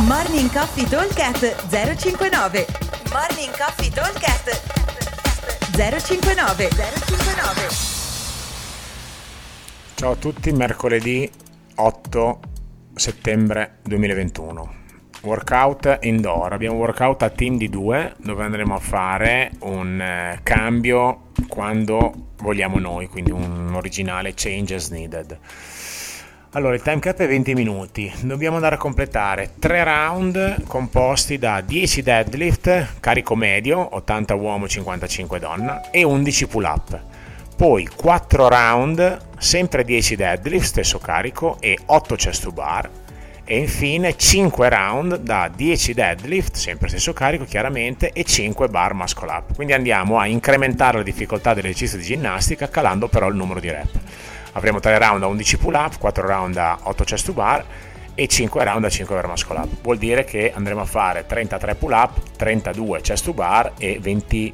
Morning Coffee Talkcast 059 Morning Coffee Talkcast 059 059 Ciao a tutti, mercoledì 8 settembre 2021. Workout indoor, abbiamo un workout a team di due dove andremo a fare un eh, cambio quando vogliamo noi, quindi un originale change as needed. Allora, il time cap è 20 minuti. Dobbiamo andare a completare 3 round composti da 10 deadlift, carico medio, 80 uomo, 55 donna, e 11 pull up. Poi 4 round, sempre 10 deadlift, stesso carico, e 8 chest to bar. E infine 5 round da 10 deadlift, sempre stesso carico chiaramente, e 5 bar muscle up. Quindi andiamo a incrementare la difficoltà dell'esercizio di ginnastica calando però il numero di rep avremo 3 round a 11 pull up, 4 round a 8 chest to bar e 5 round a 5 bar muscle up. Vuol dire che andremo a fare 33 pull up, 32 chest to bar e, 20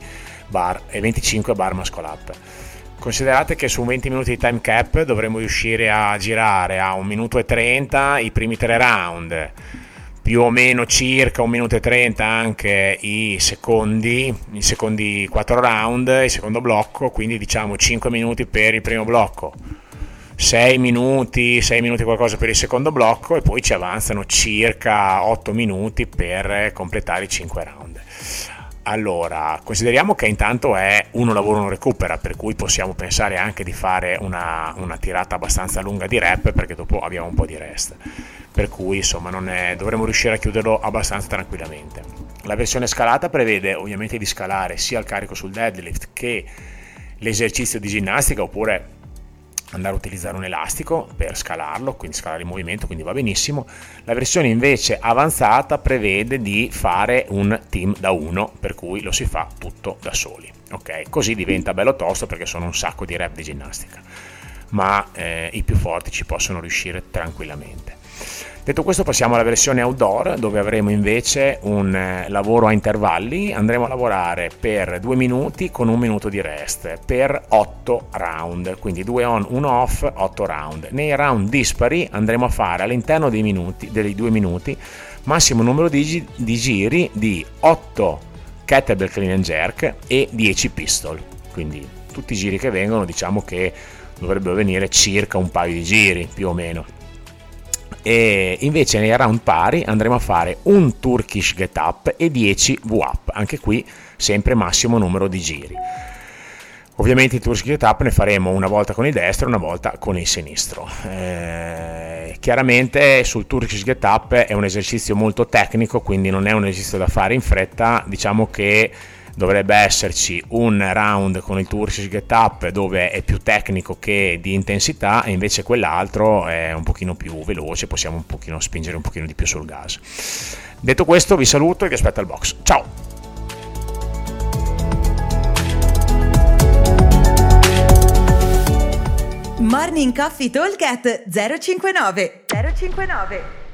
bar, e 25 bar muscle up. Considerate che su 20 minuti di time cap dovremo riuscire a girare a 1 minuto e 30 i primi 3 round, più o meno circa 1 minuto e 30 anche i secondi, i secondi 4 round, il secondo blocco, quindi diciamo 5 minuti per il primo blocco, 6 minuti, 6 minuti qualcosa per il secondo blocco e poi ci avanzano circa 8 minuti per completare i 5 round. Allora, consideriamo che intanto è uno lavoro non recupera, per cui possiamo pensare anche di fare una, una tirata abbastanza lunga di rep perché dopo abbiamo un po' di rest. Per cui insomma è, dovremo riuscire a chiuderlo abbastanza tranquillamente. La versione scalata prevede ovviamente di scalare sia il carico sul deadlift che l'esercizio di ginnastica oppure andare a utilizzare un elastico per scalarlo, quindi scalare il movimento, quindi va benissimo. La versione invece avanzata prevede di fare un team da uno, per cui lo si fa tutto da soli. Ok, così diventa bello tosto perché sono un sacco di rep di ginnastica, ma eh, i più forti ci possono riuscire tranquillamente. Detto questo passiamo alla versione outdoor dove avremo invece un eh, lavoro a intervalli, andremo a lavorare per 2 minuti con un minuto di rest per 8 round, quindi 2 on, 1 off, 8 round. Nei round dispari andremo a fare all'interno dei, minuti, dei 2 minuti massimo numero di, di giri di 8 kettlebell clean and jerk e 10 pistol, quindi tutti i giri che vengono diciamo che dovrebbero venire circa un paio di giri più o meno e invece nei round pari andremo a fare un Turkish Get Up e 10 V-Up, anche qui sempre massimo numero di giri. Ovviamente il Turkish Get Up ne faremo una volta con il destro e una volta con il sinistro. Eh, chiaramente sul Turkish Get Up è un esercizio molto tecnico, quindi non è un esercizio da fare in fretta, diciamo che dovrebbe esserci un round con il Turkish Get Up dove è più tecnico che di intensità e invece quell'altro è un pochino più veloce, possiamo un pochino spingere un pochino di più sul gas. Detto questo vi saluto e vi aspetto al box. Ciao! Morning Coffee Talk 059 059